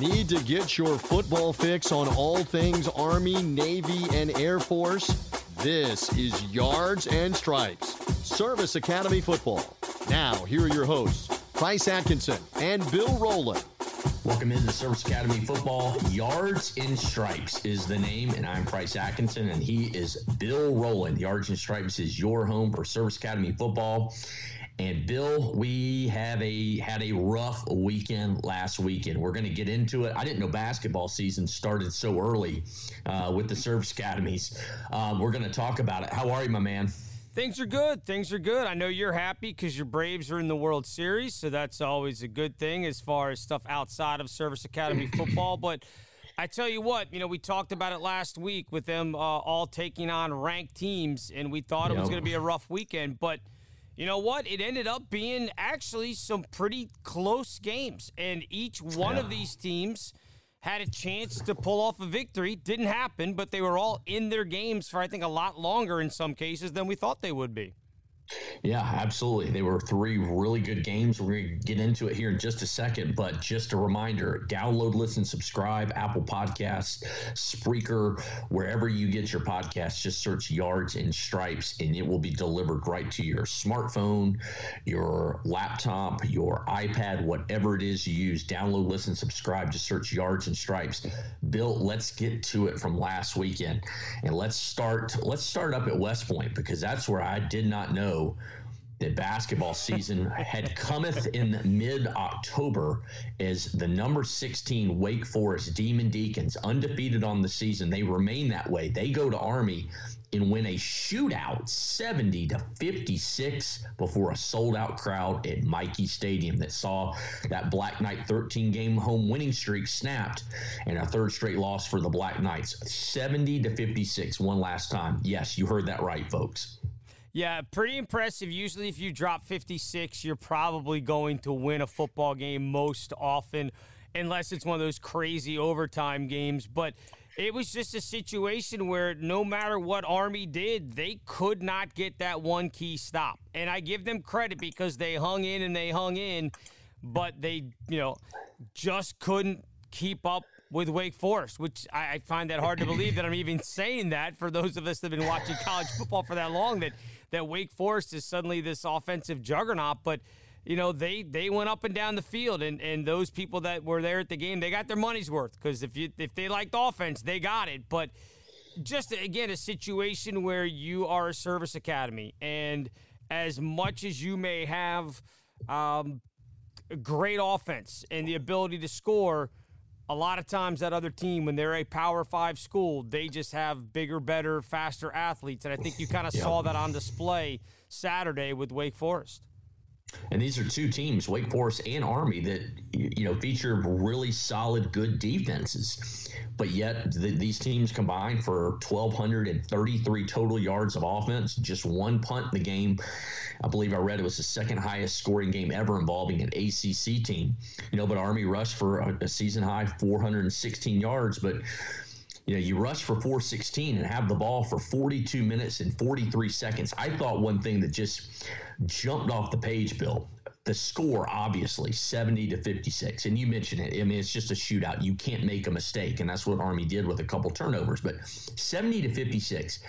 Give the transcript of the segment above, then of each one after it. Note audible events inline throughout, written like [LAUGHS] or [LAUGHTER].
Need to get your football fix on all things Army, Navy, and Air Force? This is Yards and Stripes, Service Academy Football. Now, here are your hosts, Price Atkinson and Bill Rowland. Welcome into Service Academy Football. Yards and Stripes is the name, and I'm Price Atkinson, and he is Bill Rowland. Yards and Stripes is your home for Service Academy Football. And Bill, we have a had a rough weekend last weekend. We're going to get into it. I didn't know basketball season started so early uh, with the service academies. Um, we're going to talk about it. How are you, my man? Things are good. Things are good. I know you're happy because your Braves are in the World Series, so that's always a good thing as far as stuff outside of Service Academy [CLEARS THROAT] football. But I tell you what, you know, we talked about it last week with them uh, all taking on ranked teams, and we thought it was going to be a rough weekend, but – you know what? It ended up being actually some pretty close games, and each one yeah. of these teams had a chance to pull off a victory. Didn't happen, but they were all in their games for I think a lot longer in some cases than we thought they would be. Yeah, absolutely. They were three really good games. We're going to get into it here in just a second, but just a reminder download, listen, subscribe, Apple Podcasts, Spreaker, wherever you get your podcasts, just search Yards and Stripes and it will be delivered right to your smartphone, your laptop, your iPad, whatever it is you use. Download, listen, subscribe, just search Yards and Stripes. Bill, let's get to it from last weekend. And let's start let's start up at West Point because that's where I did not know that basketball season had cometh in mid October as the number 16 Wake Forest Demon Deacons, undefeated on the season. They remain that way. They go to Army and win a shootout 70 to 56 before a sold out crowd at Michie Stadium that saw that Black Knight 13 game home winning streak snapped and a third straight loss for the Black Knights 70 to 56 one last time. Yes, you heard that right, folks. Yeah, pretty impressive. Usually, if you drop 56, you're probably going to win a football game most often, unless it's one of those crazy overtime games. But it was just a situation where no matter what Army did, they could not get that one key stop. And I give them credit because they hung in and they hung in, but they, you know, just couldn't keep up with Wake Forest, which I, find that hard to believe that I'm even saying that for those of us that have been watching college football for that long that that Wake Forest is suddenly this offensive juggernaut, but you know they they went up and down the field and and those people that were there at the game they got their money's worth because if you if they liked offense they got it. But just again a situation where you are a service academy and as much as you may have um, great offense and the ability to score a lot of times that other team when they're a power five school they just have bigger better faster athletes and i think you kind of [SIGHS] yeah. saw that on display saturday with wake forest and these are two teams, Wake Forest and Army, that you know feature really solid, good defenses. But yet, the, these teams combined for 1,233 total yards of offense, just one punt in the game. I believe I read it was the second highest scoring game ever involving an ACC team. You know, but Army rushed for a, a season high 416 yards, but you know, you rush for 416 and have the ball for 42 minutes and 43 seconds. I thought one thing that just jumped off the page, Bill, the score obviously 70 to 56 and you mentioned it. I mean it's just a shootout. You can't make a mistake. And that's what army did with a couple turnovers. But 70 to 56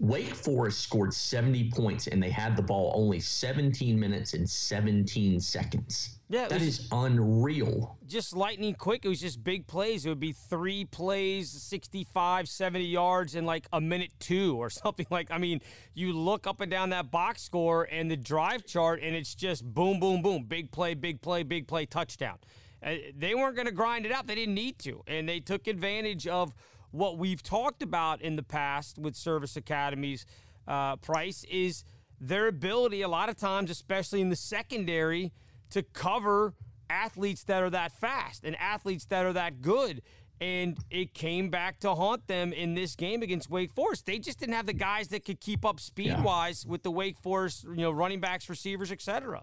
wake forest scored 70 points and they had the ball only 17 minutes and 17 seconds yeah, that is unreal. Just lightning quick. It was just big plays. It would be three plays, 65, 70 yards in like a minute two or [LAUGHS] something like. I mean, you look up and down that box score and the drive chart, and it's just boom, boom, boom, big play, big play, big play, touchdown. Uh, they weren't going to grind it out. They didn't need to, and they took advantage of what we've talked about in the past with service academies. Uh, Price is their ability. A lot of times, especially in the secondary to cover athletes that are that fast and athletes that are that good. And it came back to haunt them in this game against Wake Forest. They just didn't have the guys that could keep up speed wise yeah. with the Wake Forest, you know, running backs, receivers, etc.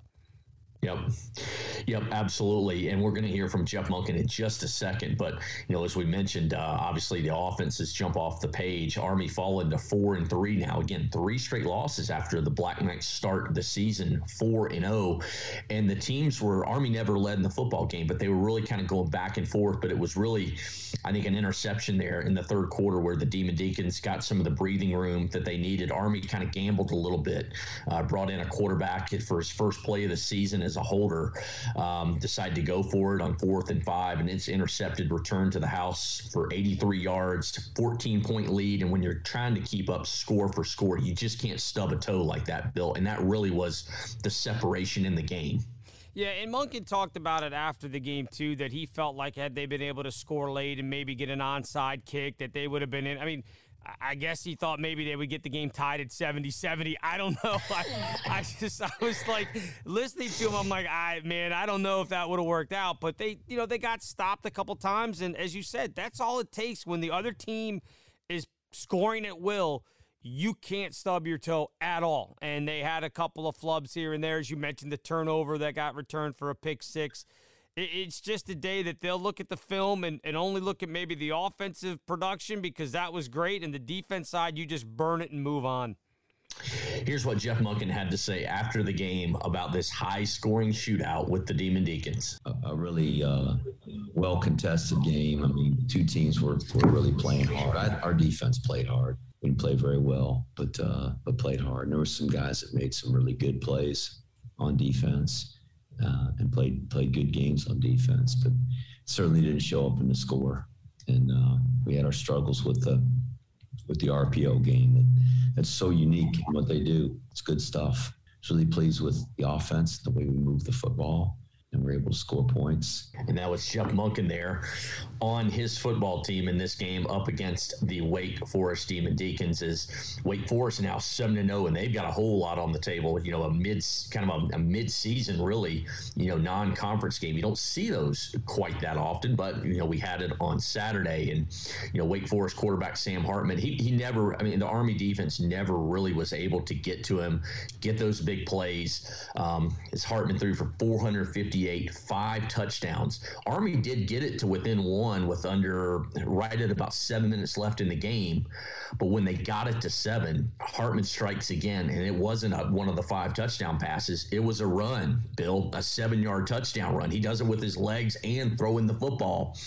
Yep. Yep, absolutely. And we're going to hear from Jeff Monken in just a second. But, you know, as we mentioned, uh, obviously the offenses jump off the page. Army fallen to four and three now. Again, three straight losses after the Black Knights start the season, four and oh. And the teams were, Army never led in the football game, but they were really kind of going back and forth. But it was really, I think, an interception there in the third quarter where the Demon Deacons got some of the breathing room that they needed. Army kind of gambled a little bit, uh, brought in a quarterback for his first play of the season as a holder, um, decided to go for it on fourth and five, and it's intercepted, return to the house for 83 yards, 14 point lead. And when you're trying to keep up score for score, you just can't stub a toe like that, Bill. And that really was the separation in the game. Yeah, and Monken talked about it after the game too. That he felt like had they been able to score late and maybe get an onside kick, that they would have been in. I mean, I guess he thought maybe they would get the game tied at 70 70. I don't [LAUGHS] know. I, I just, I was like listening to him. I'm like, I, man, I don't know if that would have worked out. But they, you know, they got stopped a couple times. And as you said, that's all it takes when the other team is scoring at will. You can't stub your toe at all. And they had a couple of flubs here and there. As you mentioned, the turnover that got returned for a pick six it's just a day that they'll look at the film and, and only look at maybe the offensive production because that was great. And the defense side, you just burn it and move on. Here's what Jeff Monken had to say after the game about this high scoring shootout with the Demon Deacons. A, a really uh, well contested game. I mean, two teams were, were really playing hard. I, our defense played hard. We didn't play very well, but uh, but played hard. And there were some guys that made some really good plays on defense uh, and played played good games on defense, but certainly didn't show up in the score. And uh, we had our struggles with the with the RPO game. That's so unique in what they do. It's good stuff. Really pleased with the offense, the way we move the football and we're able to score points. And that was Jeff Monken there on his football team in this game up against the Wake Forest Demon Deacons. Is Wake Forest now seven and zero, oh, and they've got a whole lot on the table. You know, a mid kind of a, a mid season, really, you know, non conference game. You don't see those quite that often, but you know, we had it on Saturday, and you know, Wake Forest quarterback Sam Hartman, he he never, I mean, the Army defense never really was able to get to him, get those big plays. Um, as Hartman threw for 458 five touchdowns. Army did get it to within one with under right at about seven minutes left in the game. But when they got it to seven, Hartman strikes again, and it wasn't a, one of the five touchdown passes. It was a run, Bill, a seven yard touchdown run. He does it with his legs and throwing the football.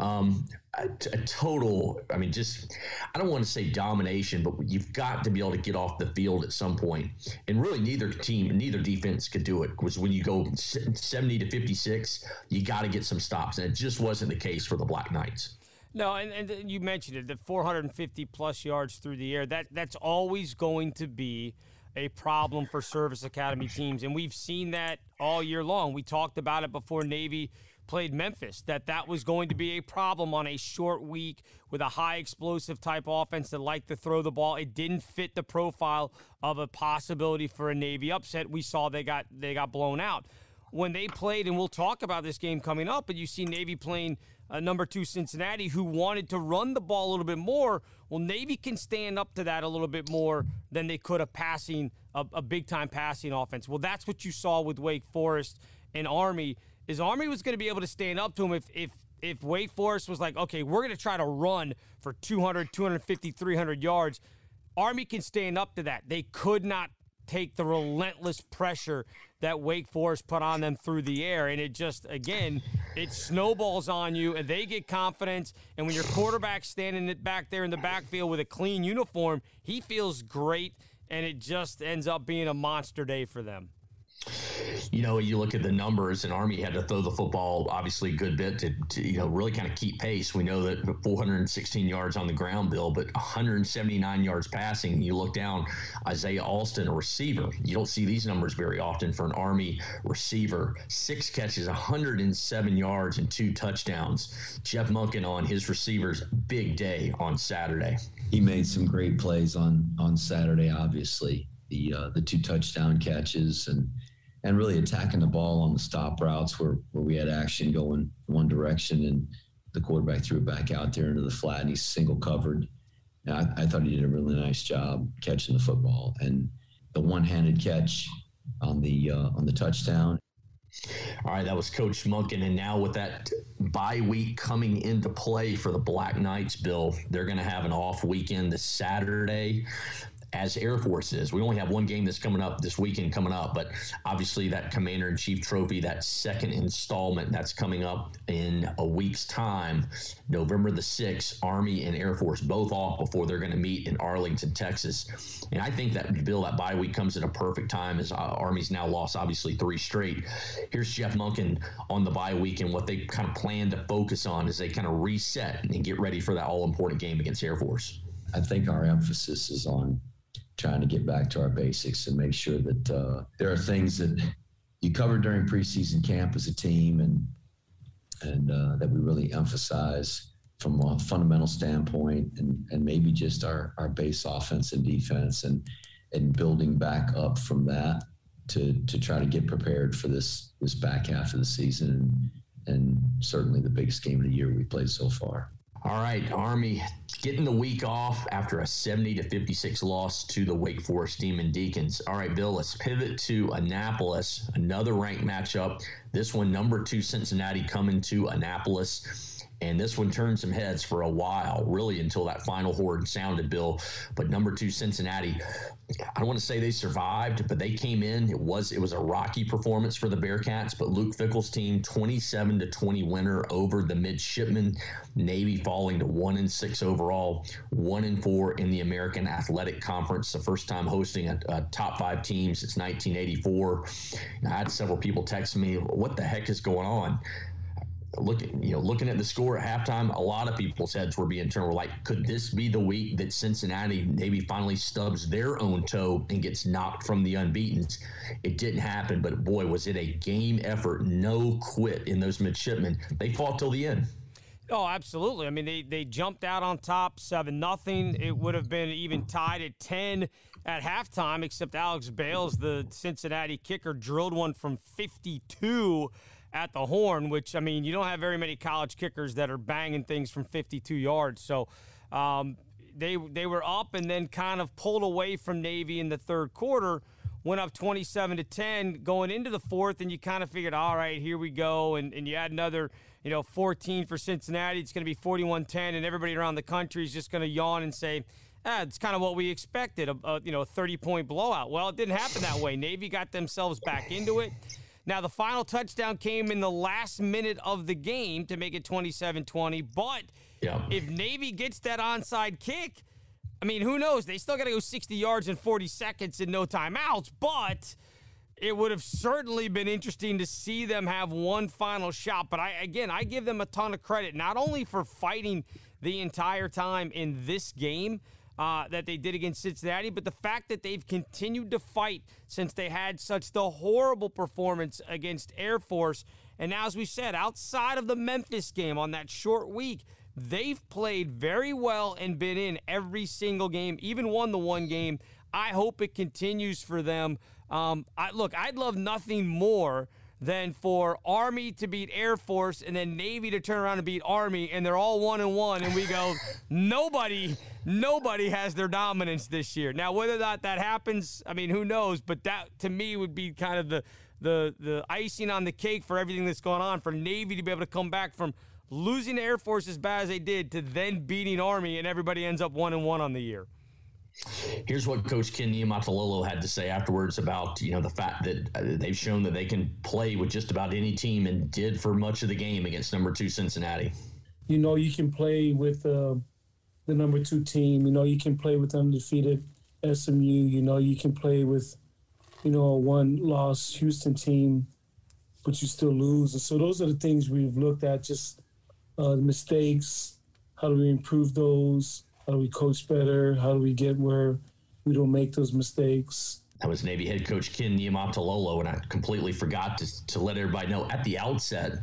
Um, a, a, total, I mean, just, I don't want to say domination, but you've got to be able to get off the field at some point. And really, neither team, neither defense could do it. Because when you go 70 to 56, you got to get some stops. And it just wasn't the case for the Black Knights. No, and, and you mentioned it, the 450 plus yards through the air. That that's always going to be a problem for service academy teams, and we've seen that all year long. We talked about it before Navy played Memphis, that that was going to be a problem on a short week with a high explosive type offense that liked to throw the ball. It didn't fit the profile of a possibility for a Navy upset. We saw they got they got blown out when they played, and we'll talk about this game coming up. But you see Navy playing uh, number two Cincinnati, who wanted to run the ball a little bit more. Well, Navy can stand up to that a little bit more than they could a passing a, a big time passing offense. Well, that's what you saw with Wake Forest and Army is Army was going to be able to stand up to him if if if Wake Forest was like, okay, we're going to try to run for 200, 250, 300 yards. Army can stand up to that. They could not take the relentless pressure that Wake Forest put on them through the air. And it just, again, it snowballs on you and they get confidence. And when your quarterback's standing back there in the backfield with a clean uniform, he feels great. And it just ends up being a monster day for them you know, you look at the numbers, and Army had to throw the football obviously a good bit to, to, you know really kind of keep pace. We know that 416 yards on the ground, Bill, but 179 yards passing. You look down, Isaiah Alston, a receiver. You don't see these numbers very often for an Army receiver. Six catches, 107 yards, and two touchdowns. Jeff Monken on his receivers, big day on Saturday. He made some great plays on on Saturday. Obviously, the uh, the two touchdown catches and and really attacking the ball on the stop routes where, where we had action going one direction and the quarterback threw it back out there into the flat and he's single covered. I, I thought he did a really nice job catching the football and the one-handed catch on the uh, on the touchdown. All right, that was Coach Monken. And now with that bye week coming into play for the Black Knights, Bill, they're going to have an off weekend this Saturday as Air Force is. We only have one game that's coming up this weekend coming up, but obviously that Commander in Chief trophy, that second installment that's coming up in a week's time, November the 6th, Army and Air Force both off before they're going to meet in Arlington, Texas. And I think that Bill, that bye week comes at a perfect time as uh, Army's now lost obviously three straight. Here's Jeff Monken on the bye week and what they kind of plan to focus on as they kind of reset and get ready for that all important game against Air Force. I think our emphasis is on trying to get back to our basics and make sure that uh, there are things that you cover during preseason camp as a team and and uh, that we really emphasize from a fundamental standpoint and, and maybe just our, our base offense and defense and and building back up from that to to try to get prepared for this this back half of the season and, and certainly the biggest game of the year we played so far. All right, Army getting the week off after a 70 to 56 loss to the Wake Forest Demon Deacons. All right, Bill, let's pivot to Annapolis, another ranked matchup. This one, number two Cincinnati coming to Annapolis. And this one turned some heads for a while, really until that final horn sounded, Bill. But number two, Cincinnati, I don't want to say they survived, but they came in. It was it was a rocky performance for the Bearcats, but Luke Fickell's team, 27 to 20 winner over the midshipmen. Navy falling to one and six overall, one and four in the American Athletic Conference. The first time hosting a, a top five team since 1984. I had several people text me, "What the heck is going on?" Looking, you know, looking at the score at halftime, a lot of people's heads were being turned. We're like, could this be the week that Cincinnati maybe finally stubs their own toe and gets knocked from the unbeaten's? It didn't happen, but boy, was it a game effort, no quit in those midshipmen. They fought till the end. Oh, absolutely. I mean, they, they jumped out on top, seven nothing. It would have been even tied at ten at halftime, except Alex Bales, the Cincinnati kicker, drilled one from fifty-two at the horn, which I mean, you don't have very many college kickers that are banging things from 52 yards. So um, they they were up and then kind of pulled away from Navy in the third quarter. Went up 27 to 10 going into the fourth, and you kind of figured, all right, here we go. And, and you had another, you know, 14 for Cincinnati. It's going to be 41 10, and everybody around the country is just going to yawn and say, ah, it's kind of what we expected, a, a you know, 30 point blowout. Well, it didn't happen that way. Navy got themselves back into it. Now, the final touchdown came in the last minute of the game to make it 27 20. But yeah. if Navy gets that onside kick, I mean, who knows? They still got to go 60 yards in 40 seconds and no timeouts, but it would have certainly been interesting to see them have one final shot. But I, again, I give them a ton of credit, not only for fighting the entire time in this game, uh, that they did against Cincinnati, but the fact that they've continued to fight since they had such the horrible performance against Air Force. And now, as we said, outside of the Memphis game on that short week, they've played very well and been in every single game, even won the one game. I hope it continues for them. Um, I, look, I'd love nothing more than for Army to beat Air Force and then Navy to turn around and beat Army, and they're all one and one, and we go, [LAUGHS] nobody, nobody has their dominance this year. Now, whether or not that happens, I mean, who knows? But that to me would be kind of the the the icing on the cake for everything that's going on for Navy to be able to come back from losing Air Force as bad as they did to then beating Army, and everybody ends up one and one on the year. Here's what Coach Ken Niumatalolo had to say afterwards about you know the fact that uh, they've shown that they can play with just about any team and did for much of the game against number two Cincinnati. You know you can play with uh, the number two team. You know you can play with undefeated SMU. You know you can play with you know a one-loss Houston team, but you still lose. And so those are the things we've looked at. Just uh, mistakes. How do we improve those? How do we coach better? How do we get where we don't make those mistakes? That was Navy head coach Ken Niumatalolo, and I completely forgot to, to let everybody know at the outset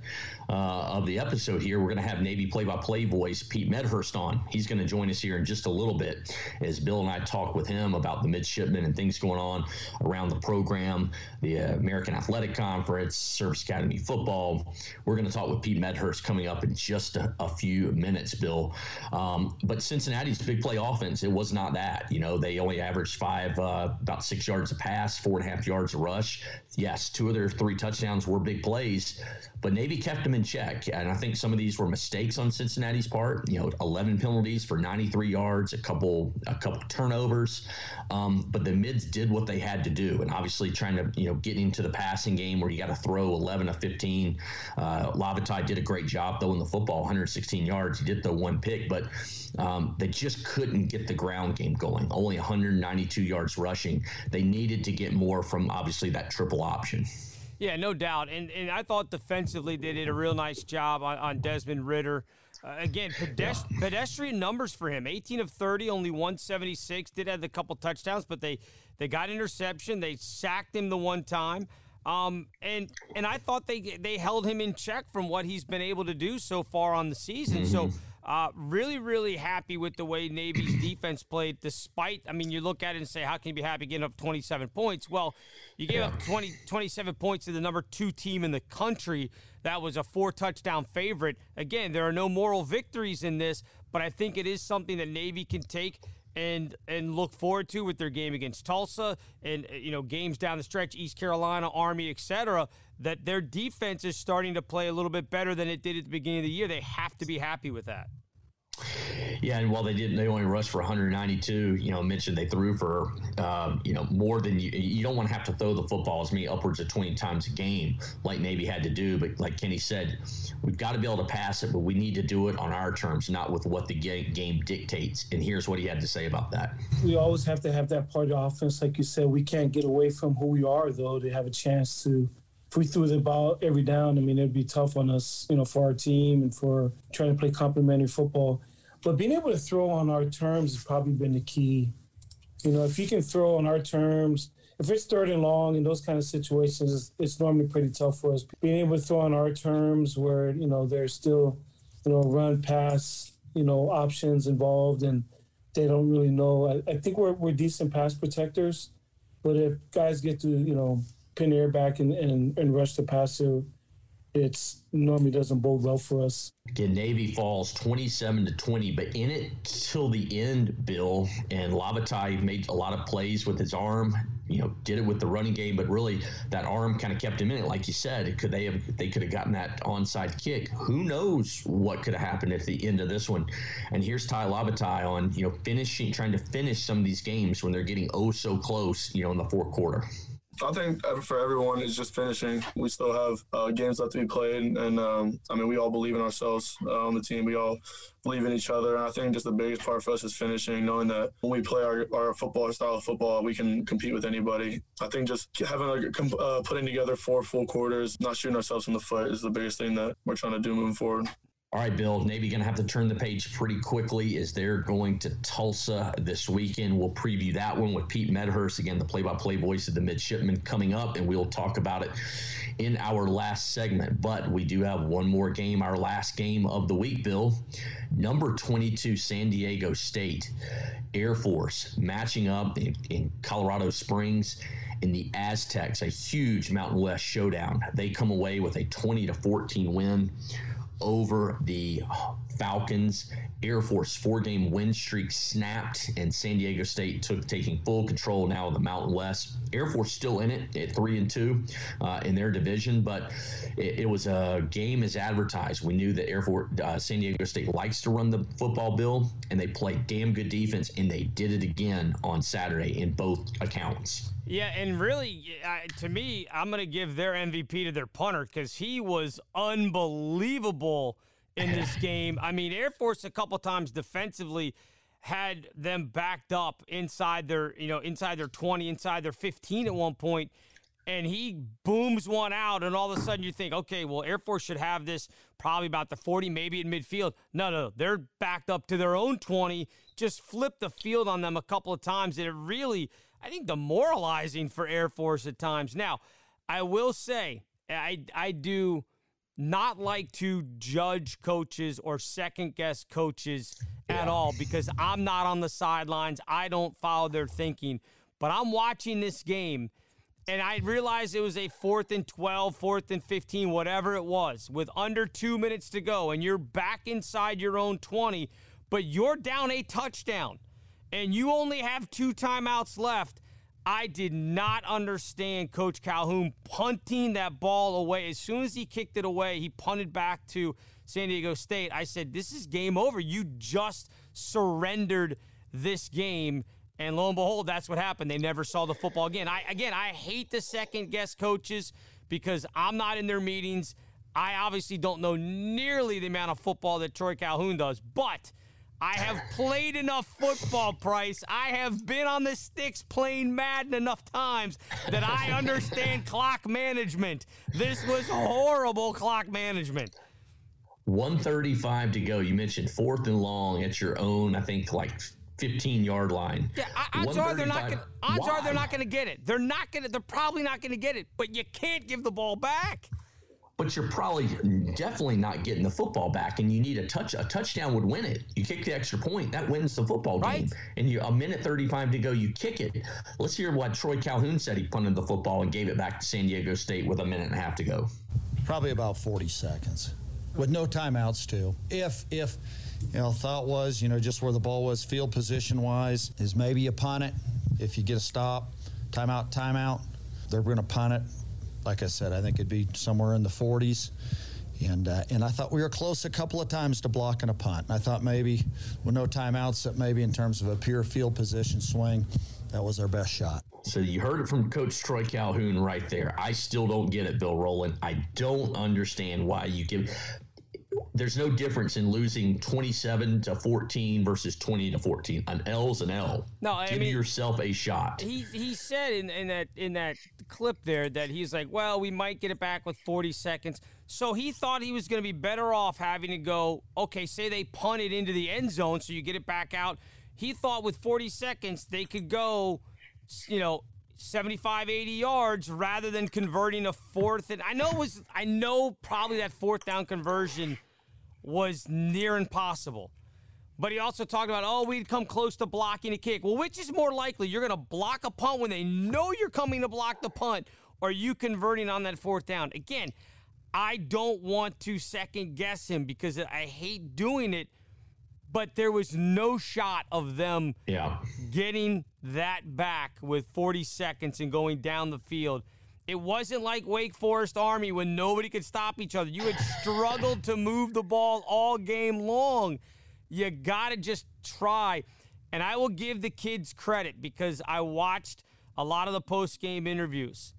uh, of the episode here, we're going to have Navy play-by-play voice Pete Medhurst on. He's going to join us here in just a little bit as Bill and I talk with him about the midshipmen and things going on around the program, the American Athletic Conference, Service Academy football. We're going to talk with Pete Medhurst coming up in just a, a few minutes, Bill. Um, but Cincinnati's big play offense, it was not that. You know, they only averaged five, uh, about six yards a pass, four and a half yards a rush. Yes, two of their three touchdowns were big plays, but Navy kept them in check. And I think some of these were mistakes on Cincinnati's part. You know, 11 penalties for 93 yards, a couple a couple turnovers. Um, but the mids did what they had to do, and obviously trying to you know get into the passing game where you got to throw 11 of 15. Uh, Lavatai did a great job though in the football, 116 yards. He did the one pick, but um, they just couldn't get the ground game going. Only 192 yards rushing. They needed to get more from obviously that triple option. Yeah, no doubt. And and I thought defensively they did a real nice job on, on Desmond Ridder. Uh, again, pedest- yeah. pedestrian numbers for him: 18 of 30, only 176. Did have a couple touchdowns, but they they got interception. They sacked him the one time. Um, and and I thought they they held him in check from what he's been able to do so far on the season. Mm-hmm. So uh, really, really happy with the way Navy's defense played, despite, I mean, you look at it and say, how can you be happy getting up 27 points? Well, you gave up 20, 27 points to the number two team in the country. That was a four touchdown favorite. Again, there are no moral victories in this, but I think it is something that Navy can take and and look forward to with their game against Tulsa and uh, you know games down the stretch, East Carolina, Army, etc. That their defense is starting to play a little bit better than it did at the beginning of the year. They have to be happy with that. Yeah, and while they didn't, they only rushed for 192. You know, mentioned they threw for, uh, you know, more than you. You don't want to have to throw the football as many upwards of 20 times a game, like Navy had to do. But like Kenny said, we've got to be able to pass it, but we need to do it on our terms, not with what the game dictates. And here's what he had to say about that. We always have to have that part of offense, like you said. We can't get away from who we are, though, to have a chance to if we threw the ball every down, I mean, it'd be tough on us, you know, for our team and for trying to play complementary football. But being able to throw on our terms has probably been the key. You know, if you can throw on our terms, if it's third and long in those kind of situations, it's, it's normally pretty tough for us. Being able to throw on our terms where, you know, there's still, you know, run pass, you know, options involved and they don't really know. I, I think we're, we're decent pass protectors, but if guys get to, you know, pin air back and, and, and rush the passer, it's normally doesn't bode well for us. Again, Navy falls 27 to 20, but in it till the end, Bill and Lavatai made a lot of plays with his arm. You know, did it with the running game, but really that arm kind of kept him in it. Like you said, could they have they could have gotten that onside kick? Who knows what could have happened at the end of this one? And here's Tai Lavatai on you know finishing, trying to finish some of these games when they're getting oh so close. You know, in the fourth quarter. I think for everyone, it's just finishing. We still have uh, games left to be played, and um, I mean, we all believe in ourselves uh, on the team. We all believe in each other, and I think just the biggest part for us is finishing, knowing that when we play our, our football style of football, we can compete with anybody. I think just having a, uh, putting together four full quarters, not shooting ourselves in the foot, is the biggest thing that we're trying to do moving forward. All right, Bill, Navy going to have to turn the page pretty quickly as they're going to Tulsa this weekend. We'll preview that one with Pete Medhurst, again, the play by play voice of the midshipmen, coming up, and we'll talk about it in our last segment. But we do have one more game, our last game of the week, Bill. Number 22, San Diego State Air Force matching up in, in Colorado Springs in the Aztecs, a huge Mountain West showdown. They come away with a 20 to 14 win over the Falcons. Air Force four game win streak snapped, and San Diego State took taking full control now of the Mountain West. Air Force still in it at three and two uh, in their division, but it, it, was a game as advertised. We knew that Air Force uh, San Diego State likes to run the football bill, and they play damn good defense, and they did it again on Saturday in both accounts. Yeah, and really, to me, I'm going to give their MVP to their punter because he was unbelievable in this game. I mean, Air Force a couple times defensively had them backed up inside their, you know, inside their 20, inside their 15 at one point, and he booms one out, and all of a sudden you think, okay, well, Air Force should have this probably about the 40, maybe in midfield. No, no, they're backed up to their own 20, just flipped the field on them a couple of times, and it really – I think, demoralizing for Air Force at times. Now, I will say, I, I do not like to judge coaches or second guess coaches yeah. at all because I'm not on the sidelines. I don't follow their thinking. But I'm watching this game and I realized it was a fourth and 12, fourth and 15, whatever it was, with under two minutes to go, and you're back inside your own 20, but you're down a touchdown and you only have two timeouts left, I did not understand Coach Calhoun punting that ball away. As soon as he kicked it away, he punted back to San Diego State. I said, This is game over. You just surrendered this game. And lo and behold, that's what happened. They never saw the football again. I again, I hate the second guess coaches because I'm not in their meetings. I obviously don't know nearly the amount of football that Troy Calhoun does, but I have played enough football, Price. I have been on the sticks playing Madden enough times that I understand [LAUGHS] clock management. This was horrible clock management. 135 to go. You mentioned fourth and long at your own, I think, like 15 yard line. Yeah, odds are they're not. Gonna, odds Why? are they're not going to get it. They're not going to. They're probably not going to get it. But you can't give the ball back. But you're probably definitely not getting the football back, and you need a touch. A touchdown would win it. You kick the extra point, that wins the football game. Right. And you a minute 35 to go, you kick it. Let's hear what Troy Calhoun said. He punted the football and gave it back to San Diego State with a minute and a half to go. Probably about 40 seconds, with no timeouts too. If if you know, thought was, you know, just where the ball was field position wise, is maybe you punt it. If you get a stop, timeout, timeout, they're going to punt it. Like I said, I think it'd be somewhere in the 40s. And, uh, and I thought we were close a couple of times to blocking a punt. And I thought maybe with no timeouts, that maybe in terms of a pure field position swing, that was our best shot. So you heard it from Coach Troy Calhoun right there. I still don't get it, Bill Rowland. I don't understand why you give there's no difference in losing 27 to 14 versus 20 to 14. An L's an L. No, I give mean, yourself a shot. He he said in, in that in that clip there that he's like, well, we might get it back with 40 seconds. So he thought he was going to be better off having to go. Okay, say they punt it into the end zone, so you get it back out. He thought with 40 seconds they could go, you know, 75 80 yards rather than converting a fourth and I know it was I know probably that fourth down conversion was near impossible. But he also talked about, oh, we'd come close to blocking a kick. Well, which is more likely? You're going to block a punt when they know you're coming to block the punt, or you converting on that fourth down? Again, I don't want to second guess him because I hate doing it, but there was no shot of them yeah. getting that back with 40 seconds and going down the field. It wasn't like Wake Forest Army when nobody could stop each other. You had [LAUGHS] struggled to move the ball all game long. You got to just try. And I will give the kids credit because I watched a lot of the post game interviews.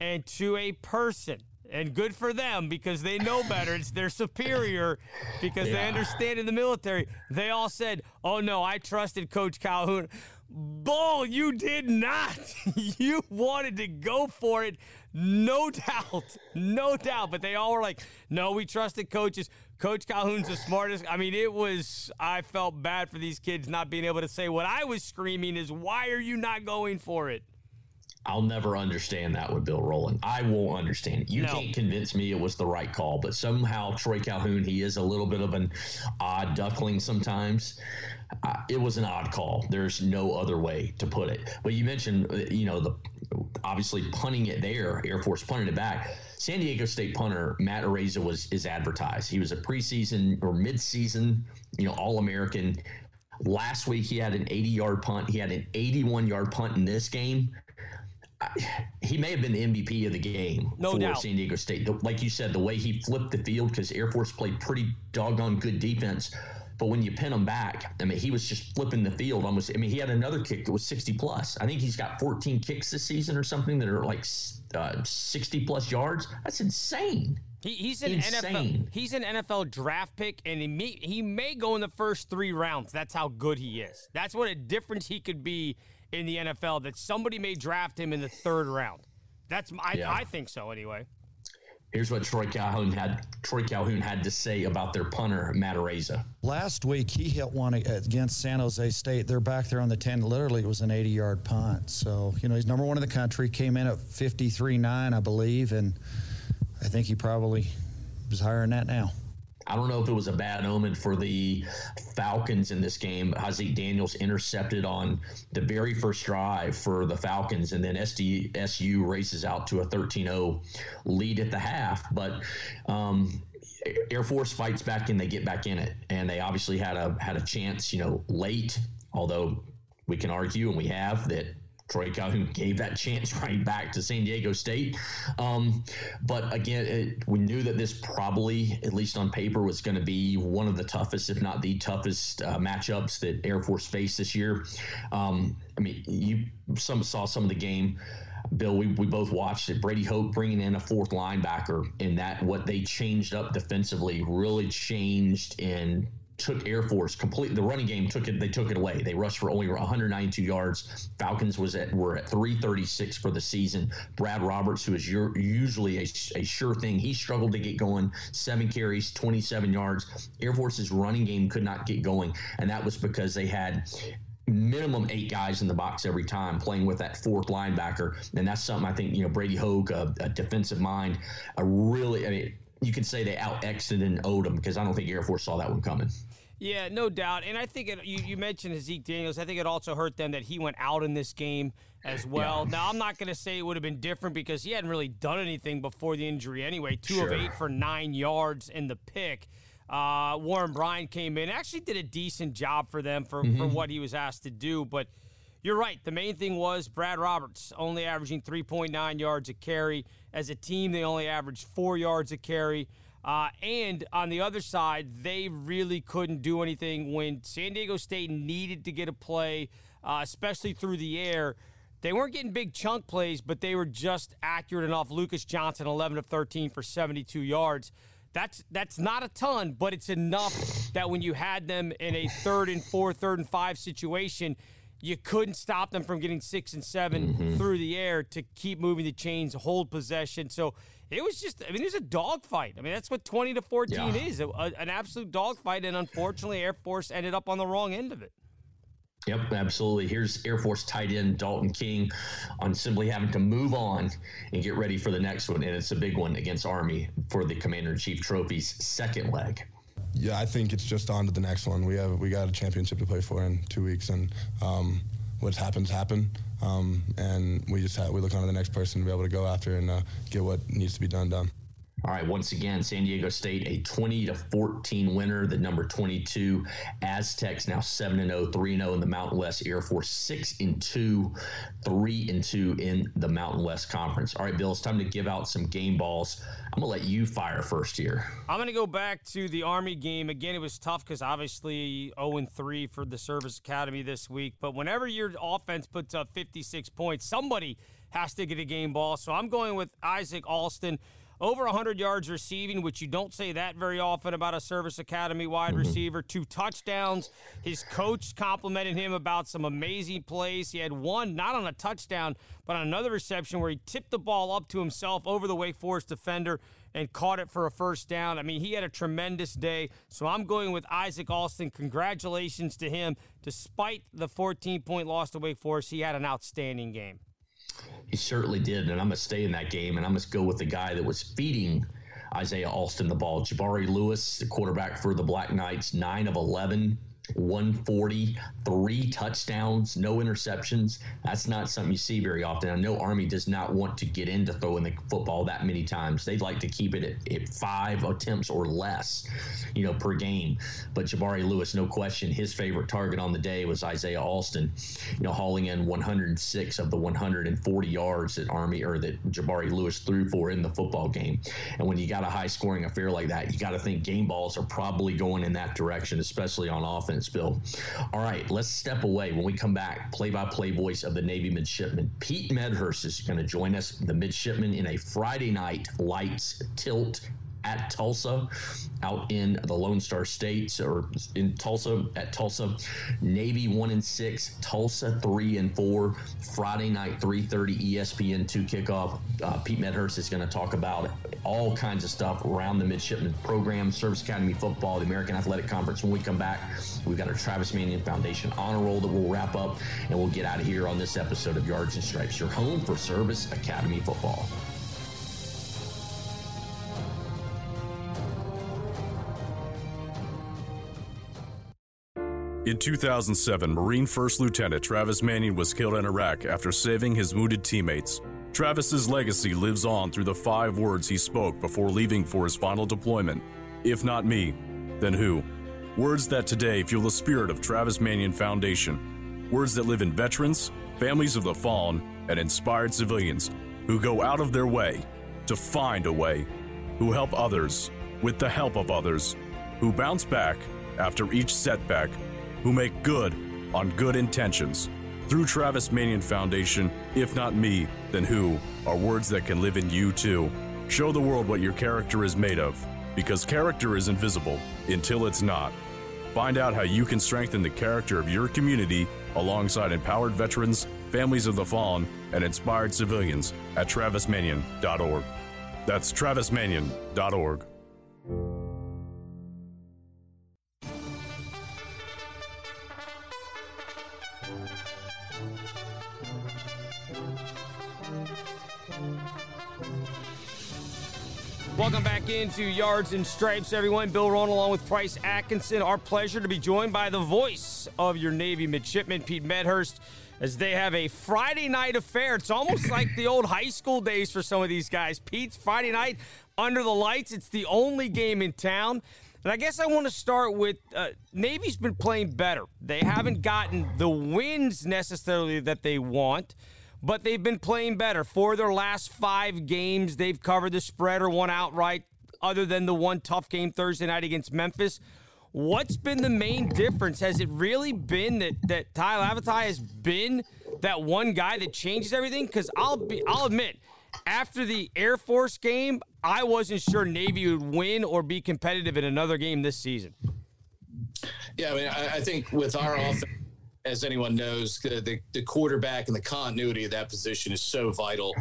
And to a person, and good for them because they know better. It's their superior because yeah. they understand in the military. They all said, "Oh no, I trusted Coach Calhoun." Bull, you did not. [LAUGHS] you wanted to go for it, no doubt, no doubt. But they all were like, "No, we trusted coaches." Coach Calhoun's the smartest. I mean, it was. I felt bad for these kids not being able to say what I was screaming. Is why are you not going for it? I'll never understand that with Bill Rowland. I won't understand it. You no. can't convince me it was the right call, but somehow Troy Calhoun, he is a little bit of an odd duckling sometimes. Uh, it was an odd call. There's no other way to put it. But you mentioned, uh, you know, the obviously punting it there, Air Force punting it back. San Diego State punter Matt Araiza was is advertised. He was a preseason or midseason, you know, All American. Last week he had an 80 yard punt. He had an 81 yard punt in this game [SIGHS] he may have been the MVP of the game no for doubt. San Diego State. Like you said, the way he flipped the field because Air Force played pretty doggone good defense. But when you pin him back, I mean, he was just flipping the field almost. I mean, he had another kick that was 60 plus. I think he's got 14 kicks this season or something that are like uh, 60 plus yards. That's insane. He, he's an Insane. NFL. He's an NFL draft pick, and he may, he may go in the first three rounds. That's how good he is. That's what a difference he could be in the NFL that somebody may draft him in the third round. That's I, yeah. I think so anyway. Here's what Troy Calhoun had Troy Calhoun had to say about their punter Matt Araiza. Last week he hit one against San Jose State. They're back there on the 10. Literally it was an 80-yard punt. So, you know, he's number 1 in the country, came in at 53-9, I believe, and I think he probably is higher than that now. I don't know if it was a bad omen for the Falcons in this game. Haaziq Daniels intercepted on the very first drive for the Falcons, and then SDSU races out to a 13 0 lead at the half. But um, Air Force fights back and they get back in it, and they obviously had a had a chance, you know, late. Although we can argue, and we have that Troy Calhoun gave that chance [LAUGHS] right back to San Diego State. Um, but again, it, we knew that this probably, at least on paper, was going to be one of the toughest, if not the toughest, uh, matchups that Air Force faced this year. Um, I mean, you some saw some of the game. Bill, we, we both watched it. Brady Hoke bringing in a fourth linebacker, and that what they changed up defensively really changed in took Air Force completely. The running game took it. They took it away. They rushed for only 192 yards. Falcons was at were at 336 for the season. Brad Roberts, who is your, usually a, a sure thing, he struggled to get going. Seven carries, 27 yards. Air Force's running game could not get going, and that was because they had minimum eight guys in the box every time playing with that fourth linebacker and that's something i think you know brady hoke a, a defensive mind a really i mean you could say they out exited and owed them because i don't think air force saw that one coming yeah, no doubt. And I think it, you, you mentioned Zeke Daniels. I think it also hurt them that he went out in this game as well. Yeah. Now, I'm not going to say it would have been different because he hadn't really done anything before the injury anyway. Two sure. of eight for nine yards in the pick. Uh, Warren Bryan came in, actually did a decent job for them for, mm-hmm. for what he was asked to do. But you're right. The main thing was Brad Roberts only averaging 3.9 yards a carry. As a team, they only averaged four yards a carry. Uh, and on the other side, they really couldn't do anything when San Diego State needed to get a play, uh, especially through the air. They weren't getting big chunk plays, but they were just accurate enough. Lucas Johnson, 11 of 13 for 72 yards. That's that's not a ton, but it's enough that when you had them in a third and four, third and five situation, you couldn't stop them from getting six and 7 mm-hmm. through the air to keep moving the chains, hold possession. So it was just, I mean, it was a dogfight. I mean, that's what 20 to 14 yeah. is a, a, an absolute dogfight. And unfortunately, Air Force ended up on the wrong end of it. Yep, absolutely. Here's Air Force tight end Dalton King on simply having to move on and get ready for the next one. And it's a big one against Army for the Commander in Chief Trophy's second leg. Yeah, I think it's just on to the next one. We have we got a championship to play for in two weeks, and um, what happens happen. Um, and we just have, we look on to the next person to be able to go after and uh, get what needs to be done done. All right, once again, San Diego State a 20 to 14 winner. The number 22 Aztecs now 7 and 0, 3 and 0 in the Mountain West. Air Force 6 and 2, 3 and 2 in the Mountain West Conference. All right, Bill, it's time to give out some game balls. I'm going to let you fire first here. I'm going to go back to the Army game. Again, it was tough because obviously 0 and 3 for the Service Academy this week. But whenever your offense puts up 56 points, somebody has to get a game ball. So I'm going with Isaac Alston over 100 yards receiving, which you don't say that very often about a Service Academy wide mm-hmm. receiver. Two touchdowns. His coach complimented him about some amazing plays. He had one, not on a touchdown, but on another reception where he tipped the ball up to himself over the Wake Forest defender and caught it for a first down. I mean, he had a tremendous day. So I'm going with Isaac Alston. Congratulations to him. Despite the 14 point loss to Wake Forest, he had an outstanding game. He certainly did, and I'm gonna stay in that game, and I'm gonna go with the guy that was feeding Isaiah Alston the ball. Jabari Laws, the quarterback for the Black Knights, nine of 11 140, three touchdowns, no interceptions. That's not something you see very often. I know Army does not want to get into throwing the football that many times. They'd like to keep it at, at five attempts or less, you know, per game. But Jabari Laws, no question, his favorite target on the day was Isaiah Alston, you know, hauling in 106 of the 140 yards that Army or that Jabari Laws threw for in the football game. And when you got a high scoring affair like that, you got to think game balls are probably going in that direction, especially on offense Bill. All right, let's step away. When we come back, play by play voice of the Navy midshipman. Pete Medhurst is going to join us, the midshipman, in a Friday night lights tilt at Tulsa, out in the Lone Star States, or in Tulsa at Tulsa. Navy one and six, Tulsa three and four. Friday night, three thirty, ESPN two kickoff. Uh, Pete Medhurst is going to talk about all kinds of stuff around the midshipman program, Service Academy football, the American Athletic Conference. When we come back, we've got our Travis Manion Foundation honor roll that we'll wrap up, and we'll get out of here on this episode of Yards and Stripes, your home for Service Academy football. In 2007, Marine First Lieutenant Travis Manion was killed in Iraq after saving his wounded teammates. Travis's legacy lives on through the five words he spoke before leaving for his final deployment. If not me, then who? Words that today fuel the spirit of Travis Manion Foundation. Words that live in veterans, families of the fallen, and inspired civilians who go out of their way to find a way, who help others with the help of others, who bounce back after each setback, who make good on good intentions. Through Travis Manion Foundation, if not me, then who, are words that can live in you too. Show the world what your character is made of, because character is invisible until it's not. Find out how you can strengthen the character of your community alongside empowered veterans, families of the fallen, and inspired civilians at travismanion.org. That's travismanion.org. Welcome back into Yards and Stripes, everyone. Bill Rohn along with Price Atkinson. Our pleasure to be joined by the voice of your Navy midshipman, Pete Medhurst, as they have a Friday night affair. It's almost like the old high school days for some of these guys. Pete's Friday night under the lights. It's the only game in town. And I guess I want to start with uh, Navy's been playing better. They haven't gotten the wins necessarily that they want but they've been playing better. For their last five games, they've covered the spread or won outright, other than the one tough game Thursday night against Memphis. What's been the main difference? Has it really been that that Tai Lavatai has been that one guy that changes everything? Because I'll be, I'll admit, after the Air Force game, I wasn't sure Navy would win or be competitive in another game this season. Yeah, I mean, I, I think with our offense as anyone knows, the, the quarterback and the continuity of that position is so vital.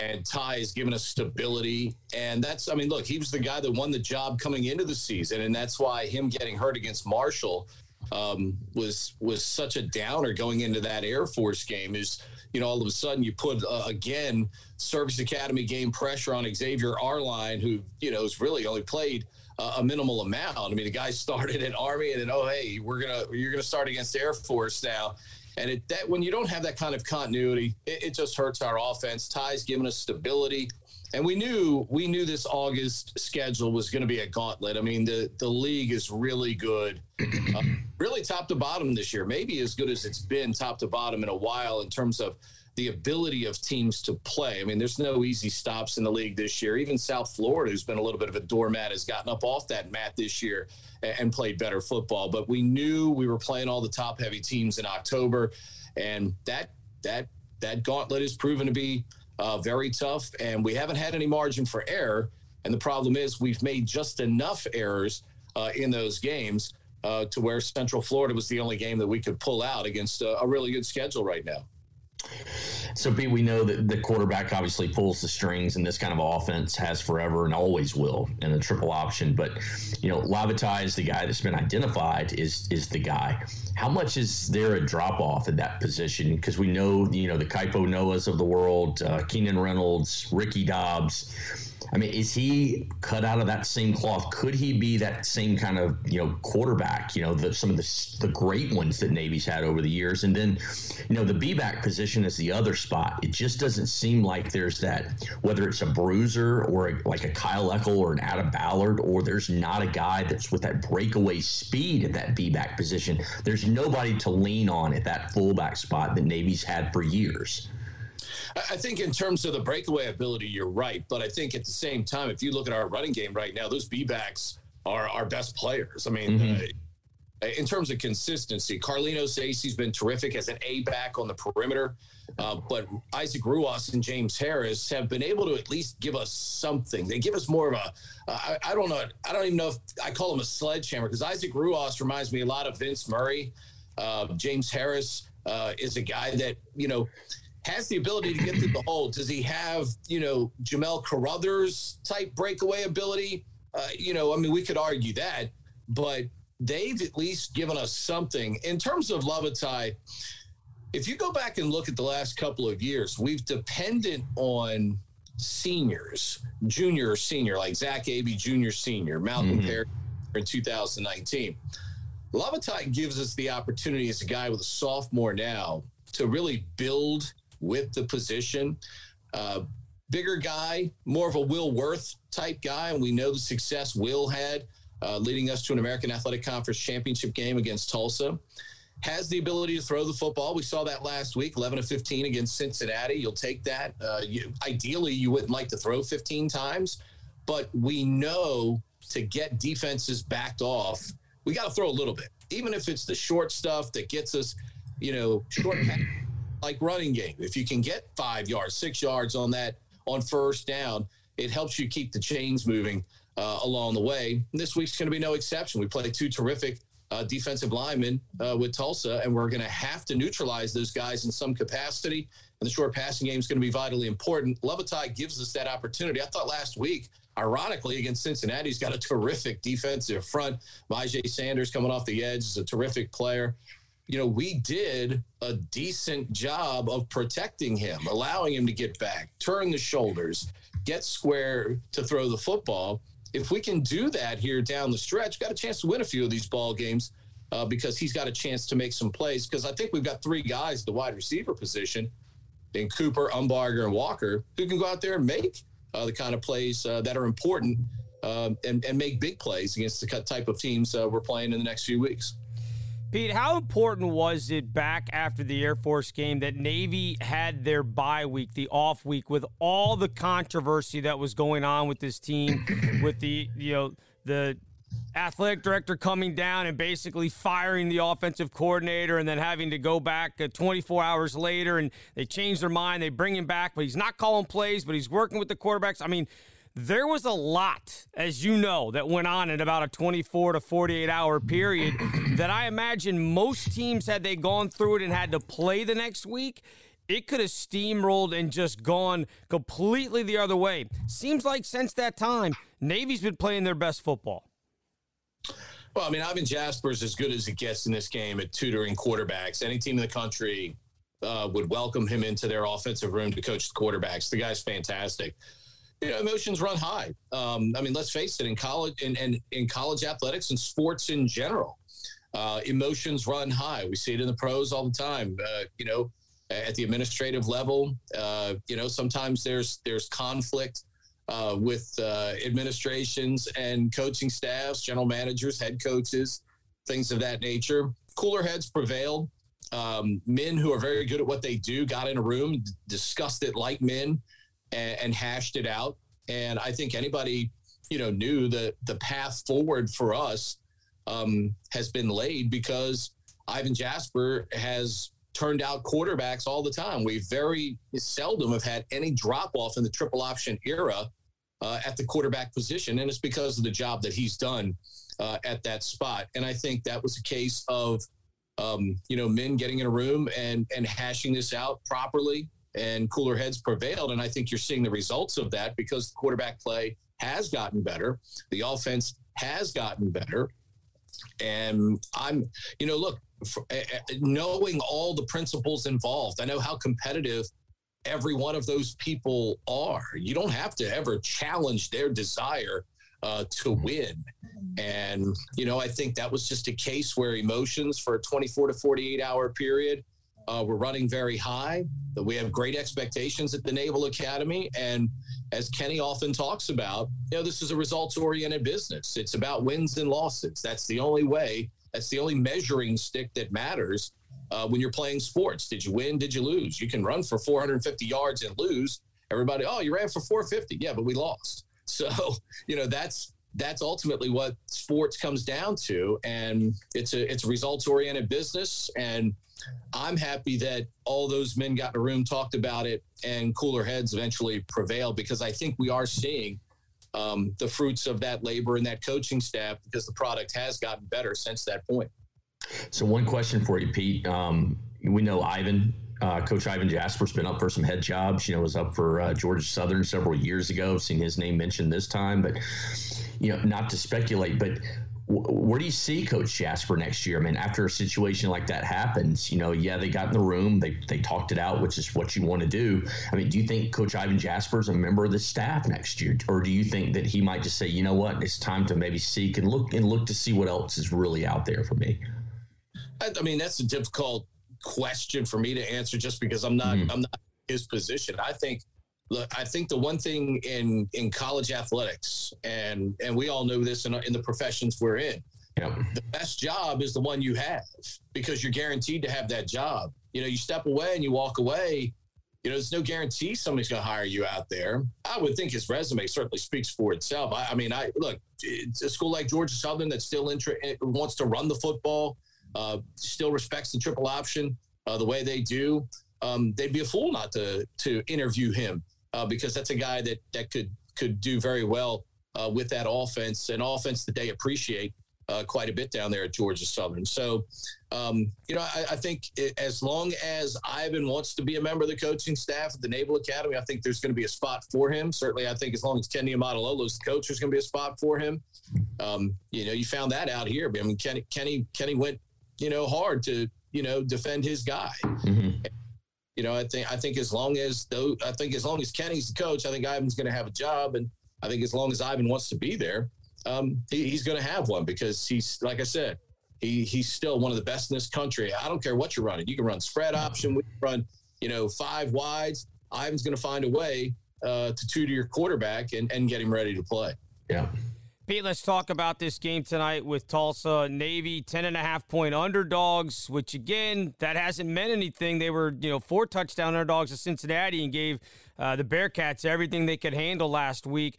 And Tai has given us stability. And that's, I mean, look, he was the guy that won the job coming into the season. And that's why him getting hurt against Marshall um, was was such a downer going into that Air Force game. Is you know all of a sudden you put uh, again Service Academy game pressure on Xavier Arline, who you know has really only played – a minimal amount. I mean, the guy [LAUGHS] started at Army, and then oh hey, we're gonna you're gonna start against Air Force now. And it, that when you don't have that kind of continuity, it, it just hurts our offense. Tai's giving us stability, and we knew we knew this August schedule was going to be a gauntlet. I mean, the the league is really good, uh, really top to bottom this year. Maybe as good as it's been top to bottom in a while in terms of the ability of teams to play. I mean, there's no easy stops in the league this year. Even South Florida, who's been a little bit of a doormat, has gotten up off that mat this year and, played better football. But we knew we were playing all the top heavy teams in October, and that that that gauntlet has proven to be uh, very tough. And we haven't had any margin for error. And the problem is we've made just enough errors uh, in those games uh, to where Central Florida was the only game that we could pull out against a, a really good schedule right now. So, Pete, we know that the quarterback obviously pulls the strings, and this kind of offense has forever and always will in a triple option. But you know, Lavatai is the guy that's been identified is is the guy. How much is there a drop off in that position? Because we know you know the Kaipo Noahs of the world, uh, Keenan Reynolds, Ricky Dobbs I mean, is he cut out of that same cloth? Could he be that same kind of you know quarterback? You know, the, some of the the great ones that Navy's had over the years, and then you know the B back position is the other spot. It just doesn't seem like there's that whether it's a bruiser or a, like a Kyle Eckel or an Adam Ballard, or there's not a guy that's with that breakaway speed at that B back position. There's nobody to lean on at that fullback spot that Navy's had for years. I think in terms of the breakaway ability, you're right. But I think at the same time, if you look at our running game right now, those B backs are our best players. I mean, mm-hmm. uh, in terms of consistency, Carlinhos Acie's been terrific as an A back on the perimeter. Uh, but Isaac Ruoss and James Harris have been able to at least give us something. They give us more of a. Uh, I, I don't know. I don't even know if I call him a sledgehammer because Isaac Ruoss reminds me a lot of Vince Murray. Uh, James Harris uh, is a guy that you know has the ability to get through the hole. Does he have, you know, Jamel Carruthers type breakaway ability? Uh, you know, I mean, we could argue that, but they've at least given us something. In terms of Lavatai, if you go back and look at the last couple of years, we've depended on seniors, junior or senior, like Zach Abey, junior, senior, Malcolm mm-hmm. Perry in 2019. Lavatai gives us the opportunity as a guy with a sophomore now to really build with the position. Uh, bigger guy, more of a Will Worth type guy, and we know the success Will had uh, leading us to an American Athletic Conference championship game against Tulsa. has the ability to throw the football. We saw that last week, 11 to 15 against Cincinnati. You'll take that. Uh, you, ideally, you wouldn't like to throw 15 times, but we know to get defenses backed off, we got to throw a little bit, even if it's the short stuff that gets us, you know, short [CLEARS THROAT] like running game. If you can get five yards, six yards on that on first down, it helps you keep the chains moving uh, along the way. And this week's going to be no exception. We play two terrific uh, defensive linemen uh, with Tulsa, and we're going to have to neutralize those guys in some capacity. And the short passing game is going to be vitally important. Lavatai gives us that opportunity. I thought last week, ironically, against Cincinnati, he's got a terrific defensive front. Myjai Sanders coming off the edge is a terrific player. You know, we did a decent job of protecting him, allowing him to get back, turn the shoulders, get square to throw the football if we can do that here down the stretch, got a chance to win a few of these ball games uh, because he's got a chance to make some plays. Because I think we've got three guys at the wide receiver position in Cooper, Umbarger, and Walker who can go out there and make uh, the kind of plays uh, that are important um, and, and make big plays against the type of teams uh, we're playing in the next few weeks. Pete, how important was it back after the Air Force game that Navy had their bye week, the off week, with all the controversy that was going on with this team, [CLEARS THROAT] with the you know the athletic director coming down and basically firing the offensive coordinator and then having to go back uh, 24 hours later and they change their mind they bring him back but he's not calling plays but he's working with the quarterbacks. I mean there was a lot, as you know, that went on in about a 24 to 48 hour period that I imagine most teams, had they gone through it and had to play the next week, it could have steamrolled and just gone completely the other way. Seems like since that time, Navy's been playing their best football. Well, I mean, Ivan Jasper's as good as it gets in this game at tutoring quarterbacks. Any team in the country uh, would welcome him into their offensive room to coach the quarterbacks. The guy's fantastic you know, emotions run high. Um, I mean, let's face it, in college and in, in, in, college athletics and sports in general, uh, emotions run high. We see it in the pros all the time. Uh, you know, at the administrative level, uh, you know, sometimes there's there's conflict uh, with uh, administrations and coaching staffs, general managers, head coaches, things of that nature. Cooler heads prevailed. Um, men who are very good at what they do got in a room, discussed it like men and, and hashed it out. And I think anybody, you know, knew that the path forward for us um, has been laid because Ivan Jasper has turned out quarterbacks all the time. We very seldom have had any drop off in the triple option era uh, at the quarterback position, and it's because of the job that he's done uh, at that spot. And I think that was a case of um, you know men getting in a room and and hashing this out properly and cooler heads prevailed. And I think you're seeing the results of that because the quarterback play has gotten better. The offense has gotten better. And I'm, you know, look, for, uh, knowing all the principles involved, I know how competitive every one of those people are. You don't have to ever challenge their desire uh, to win. And, you know, I think that was just a case where emotions for a 24 to 48 hour period uh, we're running very high. We have great expectations at the Naval Academy. And as Kenny often talks about, you know, this is a results oriented business. It's about wins and losses. That's the only way, that's the only measuring stick that matters uh, when you're playing sports. Did you win? Did you lose? You can run for 450 yards and lose. Everybody, oh, you ran for 450. Yeah, but we lost. [LAUGHS] So, you know, that's that's ultimately what sports comes down to and it's a it's a results oriented business and I'm happy that all those men got in a room, talked about it, and cooler heads eventually prevailed because I think we are seeing um, the fruits of that labor and that coaching staff because the product has gotten better since that point. So, one question for you, Pete. Um, we know Ivan, uh, Coach Ivan Jasper's been up for some head jobs. You know, was up for uh, Georgia Southern several years ago. I've Seen his name mentioned this time, but you know, not to speculate, but where do you see Coach Jasper next year? I mean, after a situation like that happens, you know, yeah, they got in the room, they they talked it out, which is what you want to do. I mean, do you think Coach Ivan Jasper is a member of the staff next year, or do you think that he might just say, you know what, it's time to maybe seek and look and look to see what else is really out there for me? I, mean, that's a difficult question for me to answer, just because I'm not mm-hmm. I'm not his position. I think look, I think the one thing in in college athletics, and and we all know this in, in the professions we're in, Yep. The best job is the one you have because you're guaranteed to have that job. You know, you step away and you walk away. You know, there's no guarantee somebody's going to hire you out there. I would think his resume certainly speaks for itself. I, I mean, I look, it's a school like Georgia Southern that still inter- wants to run the football, uh, still respects the triple option uh, the way they do. Um, they'd be a fool not to to interview him uh, because that's a guy that that could could do very well uh, with that offense, an offense that they appreciate uh, quite a bit down there at Georgia Southern. So, um, you know, I, I think it, as long as Ivan wants to be a member of the coaching staff at the Naval Academy, I think there's going to be a spot for him. Certainly, I think as long as Kenny Niumatalolo is the coach, there's going to be a spot for him. Um, you know, you found that out here. I mean, Kenny, Kenny, Kenny went, you know, hard to, you know, defend his guy. Mm-hmm. You know, I think I think as long as though I think as long as Kenny's the coach, I think Ivan's going to have a job, and I think as long as Ivan wants to be there, um, he, he's going to have one because he's like I said, he he's still one of the best in this country. I don't care what you're running. You can run spread option, we can run you know five wides. Ivan's going to find a way uh, to tutor your quarterback and, and get him ready to play. Yeah. Pete, let's talk about this game tonight with Tulsa Navy, 10 and a half point underdogs, which again, that hasn't meant anything. They were, you know, four touchdown underdogs to Cincinnati and gave uh, the Bearcats everything they could handle last week.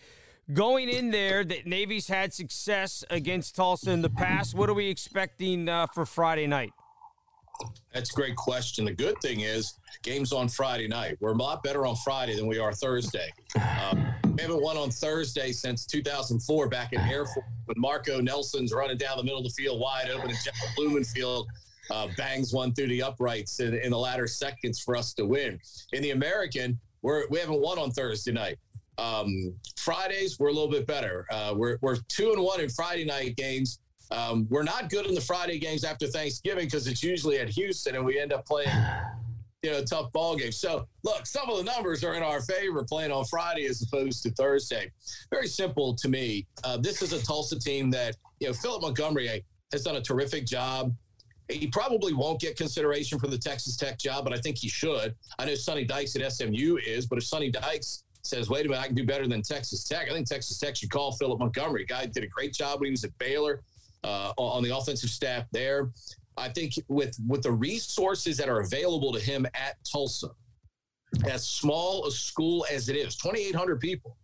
Going in there, that Navy's had success against Tulsa in the past. What are we expecting uh, for Friday night? That's a great question. The good thing is, games on Friday night. We're a lot better on Friday than we are Thursday. Um, we haven't won on Thursday since 2004 back in Air Force when Marco Nelson's running down the middle of the field wide open and Geoff Blumenfeld uh, bangs one through the uprights in, in, the latter seconds for us to win. In the American, we're, we haven't won on Thursday night. Um, Fridays, we're a little bit better. Uh, we're, we're two and one in Friday night games. Um, we're not good in the Friday games after Thanksgiving because it's usually at Houston and we end up playing, [SIGHS] you know, tough ball games. So look, some of the numbers are in our favor playing on Friday as opposed to Thursday. Very simple to me. Uh, this is a Tulsa team that, you know, Philip Montgomery has done a terrific job. He probably won't get consideration for the Texas Tech job, but I think he should. I know Sonny Dykes at SMU is, but if Sonny Dykes says, wait a minute, I can do better than Texas Tech, I think Texas Tech should call Philip Montgomery. Guy did a great job when he was at Baylor uh, on the offensive staff there. I think with with the resources that are available to him at Tulsa, as small a school as it is, 2,800 people,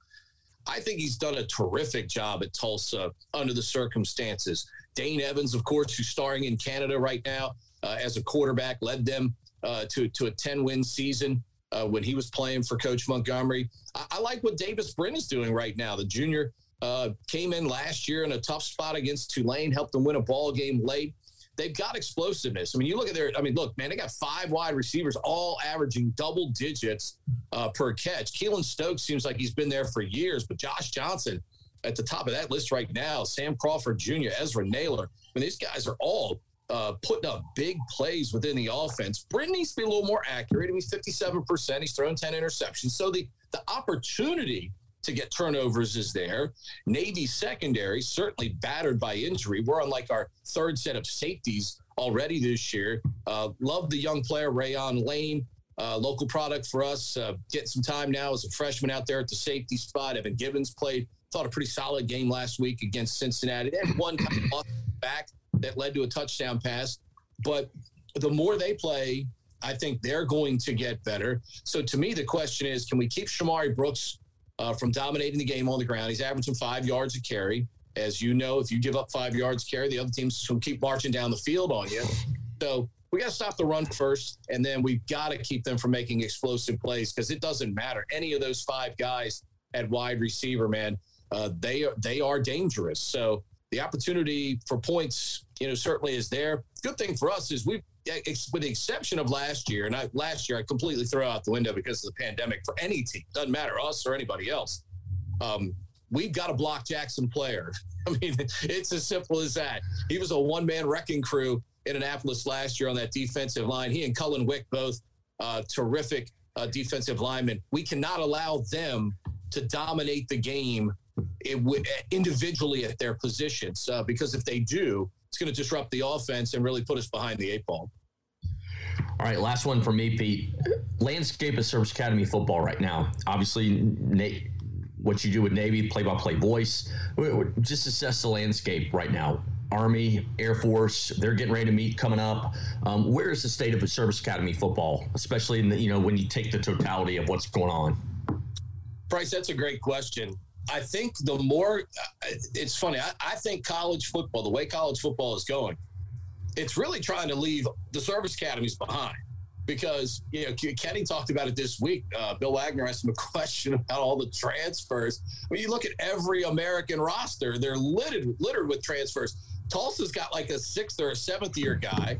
I think he's done a terrific job at Tulsa under the circumstances. Dane Evans, of course, who's starring in Canada right now uh, as a quarterback, led them uh, to to a 10 win season. Uh, when he was playing for Coach Montgomery, I, I like what Davis Brin is doing right now. The junior uh, came in last year in a tough spot against Tulane, helped them win a ball game late. They've got explosiveness. I mean, you look at their. I mean, look, man, they got five wide receivers, all averaging double digits uh, per catch. Keylon Stokes seems like he's been there for years, but Josh Johnson at the top of that list right now. Sam Crawford Jr., Ezra Naylor. I mean, these guys are all uh, putting up big plays within the offense. Brin needs to be a little more accurate. He's 57%. He's thrown 10 interceptions. So the, the opportunity to get turnovers is there. Navy secondary certainly battered by injury. We're on like our third set of safeties already this year. Uh, love the young player Rayuan Lane, uh, local product for us. Uh, getting some time now as a freshman out there at the safety spot. Evan Gibbons played thought a pretty solid game last week against Cincinnati. They had one kind of back that led to a touchdown pass, but the more they play, I think they're going to get better. So to me, the question is, can we keep Shamari Brooks uh, from dominating the game on the ground. He's averaging five yards a carry. As you know, if you give up five yards carry, the other team's to keep marching down the field on you. So we got to stop the run first, and then we've got to keep them from making explosive plays because it doesn't matter. Any of those five guys at wide receiver, man, uh, they are they are dangerous. So the opportunity for points, you know, certainly is there. Good thing for us is we with the exception of last year, and I, last year I completely throw out the window because of the pandemic for any team, doesn't matter us or anybody else. Um, we've got a block Jaxon Player. [LAUGHS] I mean, it's as simple as that. He was a one man wrecking crew in Annapolis last year on that defensive line. He and Cullen Wick both uh, terrific uh, defensive linemen. We cannot allow them to dominate the game it, individually at their positions uh, because if they do, it's going to disrupt the offense and really put us behind the eight ball. All right, last one for me, Pete. Landscape of Service Academy football right now. Obviously, what you do with Navy, play-by-play voice. Just assess the landscape right now. Army, Air Force, they're getting ready to meet coming up. Um, where is the state of the Service Academy football, especially in the, you know when you take the totality of what's going on? Bryce, that's a great question. I think the more it's funny, I, I think college football, the way college football is going, it's really trying to leave the service academies behind because you know Kenny talked about it this week. Uh, Bill Wagner asked him a [LAUGHS] question about all the transfers. When you look at every American roster, they're littered littered with transfers. Tulsa's got like a sixth or a seventh year guy.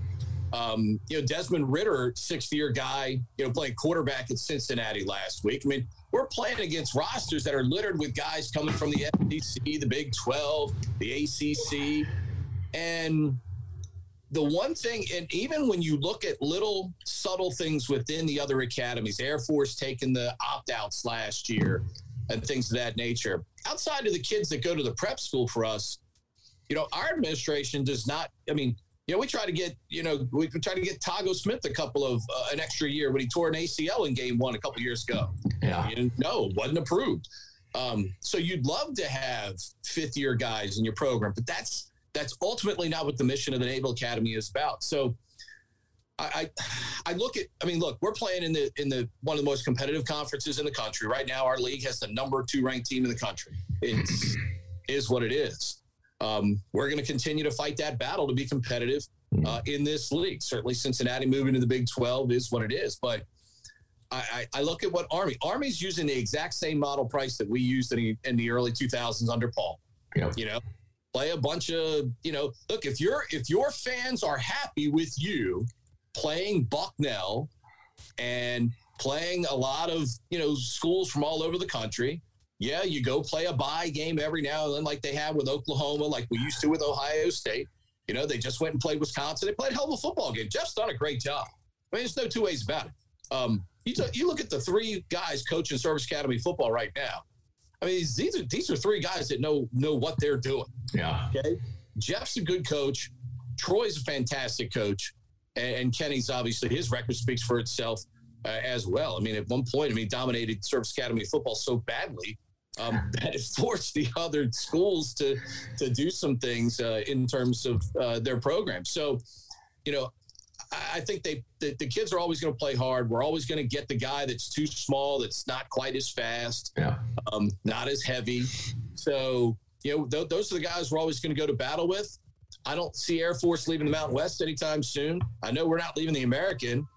Um, you know, Desmond Ridder, sixth year guy, you know, playing quarterback at Cincinnati last week. I mean, we're playing against rosters that are littered with guys coming from the SEC, the Big 12, the ACC. And the one thing, and even when you look at little subtle things within the other academies, Air Force taking the opt outs last year and things of that nature, outside of the kids that go to the prep school for us, you know, our administration does not, I mean, you know, we try to get, you know, we try to get Tago Smith a couple of uh, an extra year when he tore an ACL in game one a couple years ago. Yeah. And no, wasn't approved. Um, so you'd love to have fifth year guys in your program, but that's that's ultimately not what the mission of the Naval Academy is about. So I, I, I look at I mean look we're playing in the in the one of the most competitive conferences in the country right now our league has the number two ranked team in the country it's is what it is um, we're going to continue to fight that battle to be competitive uh, in this league. Certainly, Cincinnati moving to the Big 12 is what it is. But I, I, I look at what Army Army's using the exact same model price that we used in the, in the early 2000s under Paul. You know, play a bunch of you know. Look, if your if your fans are happy with you playing Bucknell and playing a lot of you know schools from all over the country yeah, you go play a buy game every now and then, like they have with Oklahoma, like we used to with Ohio State. You know, they just went and played Wisconsin. They played a hell of a football game. Jeff's done a great job. I mean, there's no two ways about it. Um, you, t- you look at the three guys coaching Service Academy football right now. I mean, these are these are three guys that know know what they're doing. Yeah. Okay. Jeff's a good coach. Troy's a fantastic coach, and, and Kenny's obviously his record speaks for itself uh, as well. I mean, at one point, I mean, dominated Service Academy football so badly um, [LAUGHS] that forced the other schools to to do some things uh, in terms of uh, their program. So, you know, I think they the, the kids are always going to play hard. We're always going to get the guy that's too small, that's not quite as fast, yeah. um, not as heavy. So, you know, th- those are the guys we're always going to go to battle with. I don't see Air Force leaving the Mountain West anytime soon. I know we're not leaving the American.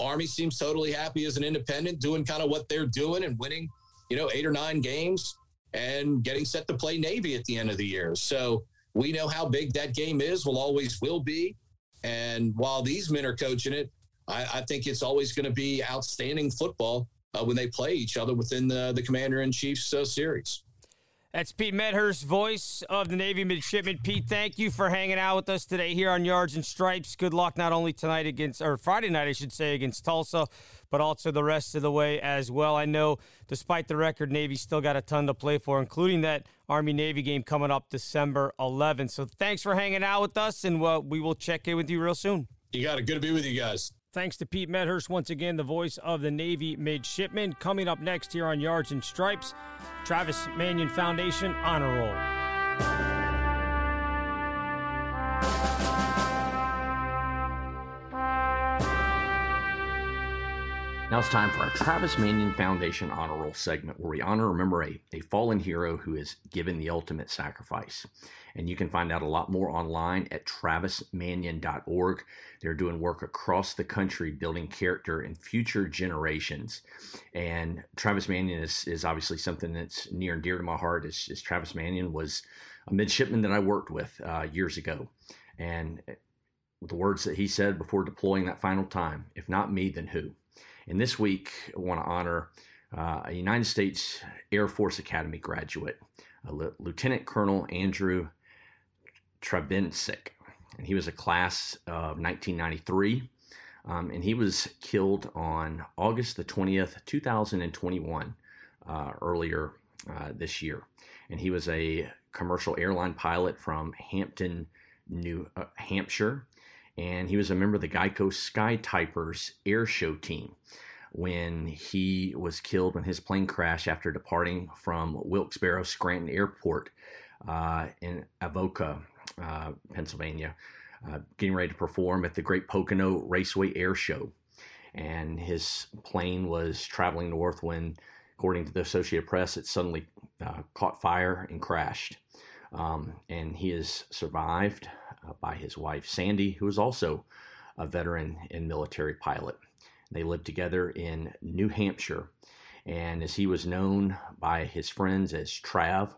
Army seems totally happy as an independent, doing kind of what they're doing and winning you know, eight or nine games and getting set to play Navy at the end of the year. So we know how big that game is, will always will be. And while these men are coaching it, I, I think it's always going to be outstanding football uh, when they play each other within the, the Commander in Chief's uh, series. That's Pete Medhurst, voice of the Navy midshipman. Pete, thank you for hanging out with us today here on Yards and Stripes. Good luck not only tonight against, or Friday night, I should say, against Tulsa, but also the rest of the way as well. I know, despite the record, Navy still got a ton to play for, including that Army Navy game coming up December 11th. So thanks for hanging out with us, and we will check in with you real soon. You got it. Good to be with you guys. Thanks to Pete Medhurst, once again, the voice of the Navy midshipman. Coming up next here on Yards and Stripes, Travis Manion Foundation Honor Roll. Now it's time for our Travis Manion Foundation Honor Roll segment where we honor remember a, a fallen hero who has given the ultimate sacrifice. And you can find out a lot more online at travismanion.org. They're doing work across the country building character in future generations. And Travis Manion is, is obviously something that's near and dear to my heart. As, Travis Manion was a midshipman that I worked with uh, years ago. And the words that he said before deploying that final time if not me, then who? And this week, I want to honor uh, a United States Air Force Academy graduate, Lieutenant Colonel Andrew Travnicek. And he was a class of 1993. Um, and he was killed on August the 20th, 2021, uh, earlier uh, this year. And he was a commercial airline pilot from Hampton, New uh, Hampshire and he was a member of the Geico Sky Typers air show team when he was killed when his plane crashed after departing from Wilkes-Barre Scranton Airport uh, in Avoca uh, Pennsylvania, uh, getting ready to perform at the Great Pocono Raceway Air Show. And his plane was traveling north when, according to the Associated Press, it suddenly uh, caught fire and crashed. Um, and he has survived by his wife, Sandy, who is also a veteran and military pilot. They lived together in New Hampshire. And as he was known by his friends as Trav,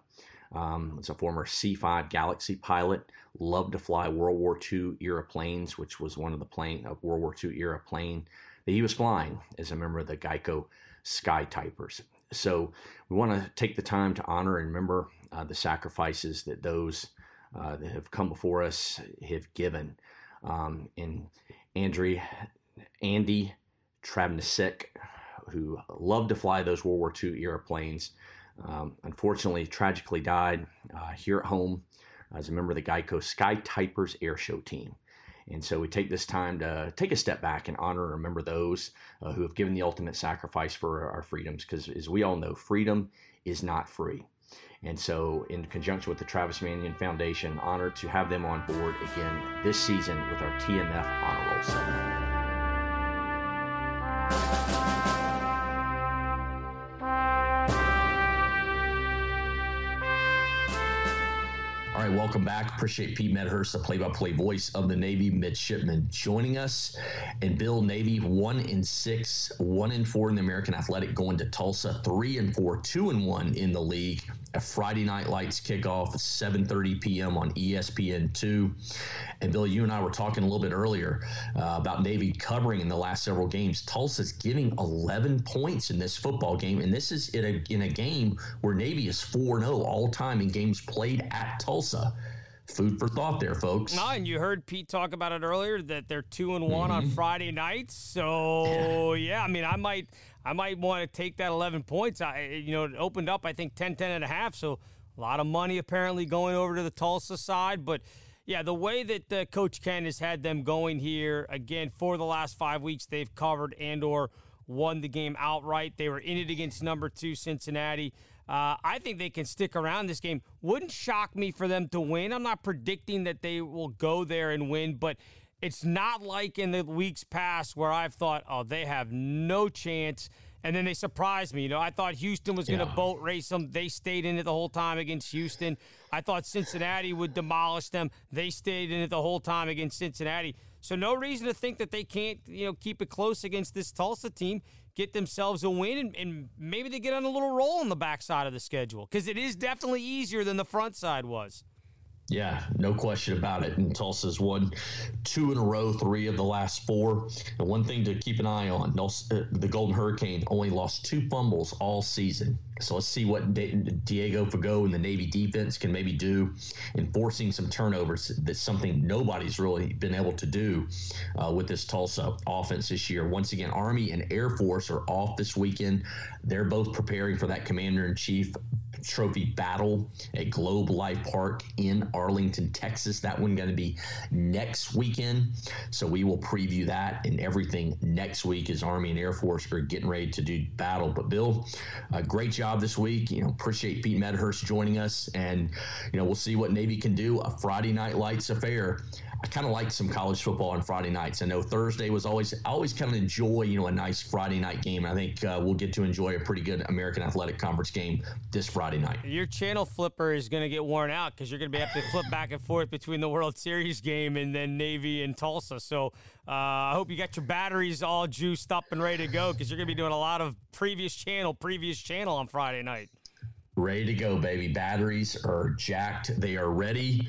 um, was a former C5 Galaxy pilot, loved to fly World War II era planes, which was one of the plane of World War II era plane that he was flying as a member of the Geico Sky Typers. So we want to take the time to honor and remember uh, the sacrifices that those uh, that have come before us have given. Um, and Andrew, Andy Travnicek, who loved to fly those World War II era planes, um, unfortunately, tragically died uh, here at home as a member of the Geico Sky Typers team. And so we take this time to take a step back and honor and remember those uh, who have given the ultimate sacrifice for our freedoms. Because as we all know, freedom is not free. And so, in conjunction with the Travis Manion Foundation, honored to have them on board again this season with our TMF Honor Roll segment. All right, welcome back. Appreciate Pete Medhurst, the play-by-play voice of the Navy midshipman, joining us. And Bill Navy one in six, one in four in the American Athletic, going to Tulsa, three and four, two and one in the league. A Friday night lights kickoff, 7:30 p.m. on ESPN two. And Bill, you and I were talking a little bit earlier uh, about Navy covering in the last several games. Tulsa's giving 11 points in this football game, and this is in a in a game where Navy is 4-0 all time in games played at Tulsa food for thought there, folks. No, and you heard Pete talk about it earlier that they're two and one mm-hmm. on Friday nights. So yeah. yeah, I mean, I might, I might want to take that 11 points. I, you know, it opened up I think 10, 10 and a half. So a lot of money apparently going over to the Tulsa side, but. Yeah, the way that uh, Coach Ken has had them going here again for the last five weeks, they've covered and or won the game outright. They were in it against number two Cincinnati. Uh, I think they can stick around this game. Wouldn't shock me for them to win. I'm not predicting that they will go there and win, but it's not like in the weeks past where I've thought, oh, they have no chance. And then they surprised me. You know, I thought Houston was going to yeah. boat race them. They stayed in it the whole time against Houston. I thought Cincinnati would demolish them. They stayed in it the whole time against Cincinnati. So no reason to think that they can't, you know, keep it close against this Tulsa team get themselves a win, and, and maybe they get on a little roll on the backside of the schedule because it is definitely easier than the front side was. Yeah, no question about it. And Tulsa's won two in a row, three of the last four. And one thing to keep an eye on uh, the Golden Hurricane only lost two fumbles all season. So let's see what Diego Fagot and the Navy defense can maybe do in forcing some turnovers. That's something nobody's really been able to do uh, with this Tulsa offense this year. Once again, Army and Air Force are off this weekend. They're both preparing for that Commander in Chief Trophy battle at Globe Life Park in Arlington, Texas. That one going to be next weekend. So we will preview that and everything next week as Army and Air Force are getting ready to do battle. But Bill, a great job this week. You know, appreciate Pete Medhurst joining us, and you know we'll see what Navy can do. A Friday Night Lights affair I kind of like some college football on Friday nights. I know Thursday was always, I always kind of enjoy, you know, a nice Friday night game. I think uh, we'll get to enjoy a pretty good American Athletic Conference game this Friday night. Your channel flipper is going to get worn out because you're going to be have to flip back and forth between the World Series game and then Navy and Tulsa. So uh, I hope you got your batteries all juiced up and ready to go because you're going to be doing a lot of previous channel, previous channel on Friday night. Ready to go, baby. Batteries are jacked. They are ready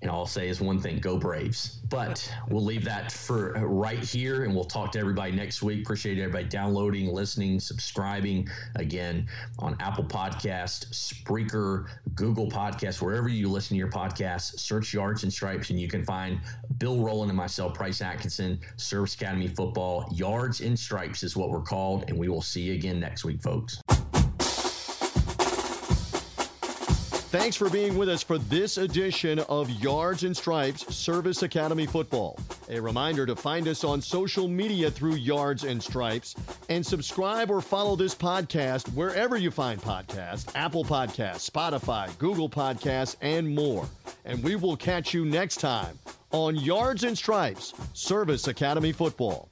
and all I'll say is one thing: go Braves. But we'll leave that for right here, and we'll talk to everybody next week. Appreciate everybody downloading, listening, subscribing again on Apple Podcast, Spreaker, Google Podcast, wherever you listen to your podcasts. Search Yards and Stripes, and you can find Bill Rowland and myself, Price Atkinson, Service Academy Football. Yards and Stripes is what we're called, and we will see you again next week, folks. Thanks for being with us for this edition of Yards and Stripes Service Academy Football. A reminder to find us on social media through Yards and Stripes and subscribe or follow this podcast wherever you find podcasts Apple Podcasts, Spotify, Google Podcasts, and more. and we will catch you next time on Yards and Stripes Service Academy Football.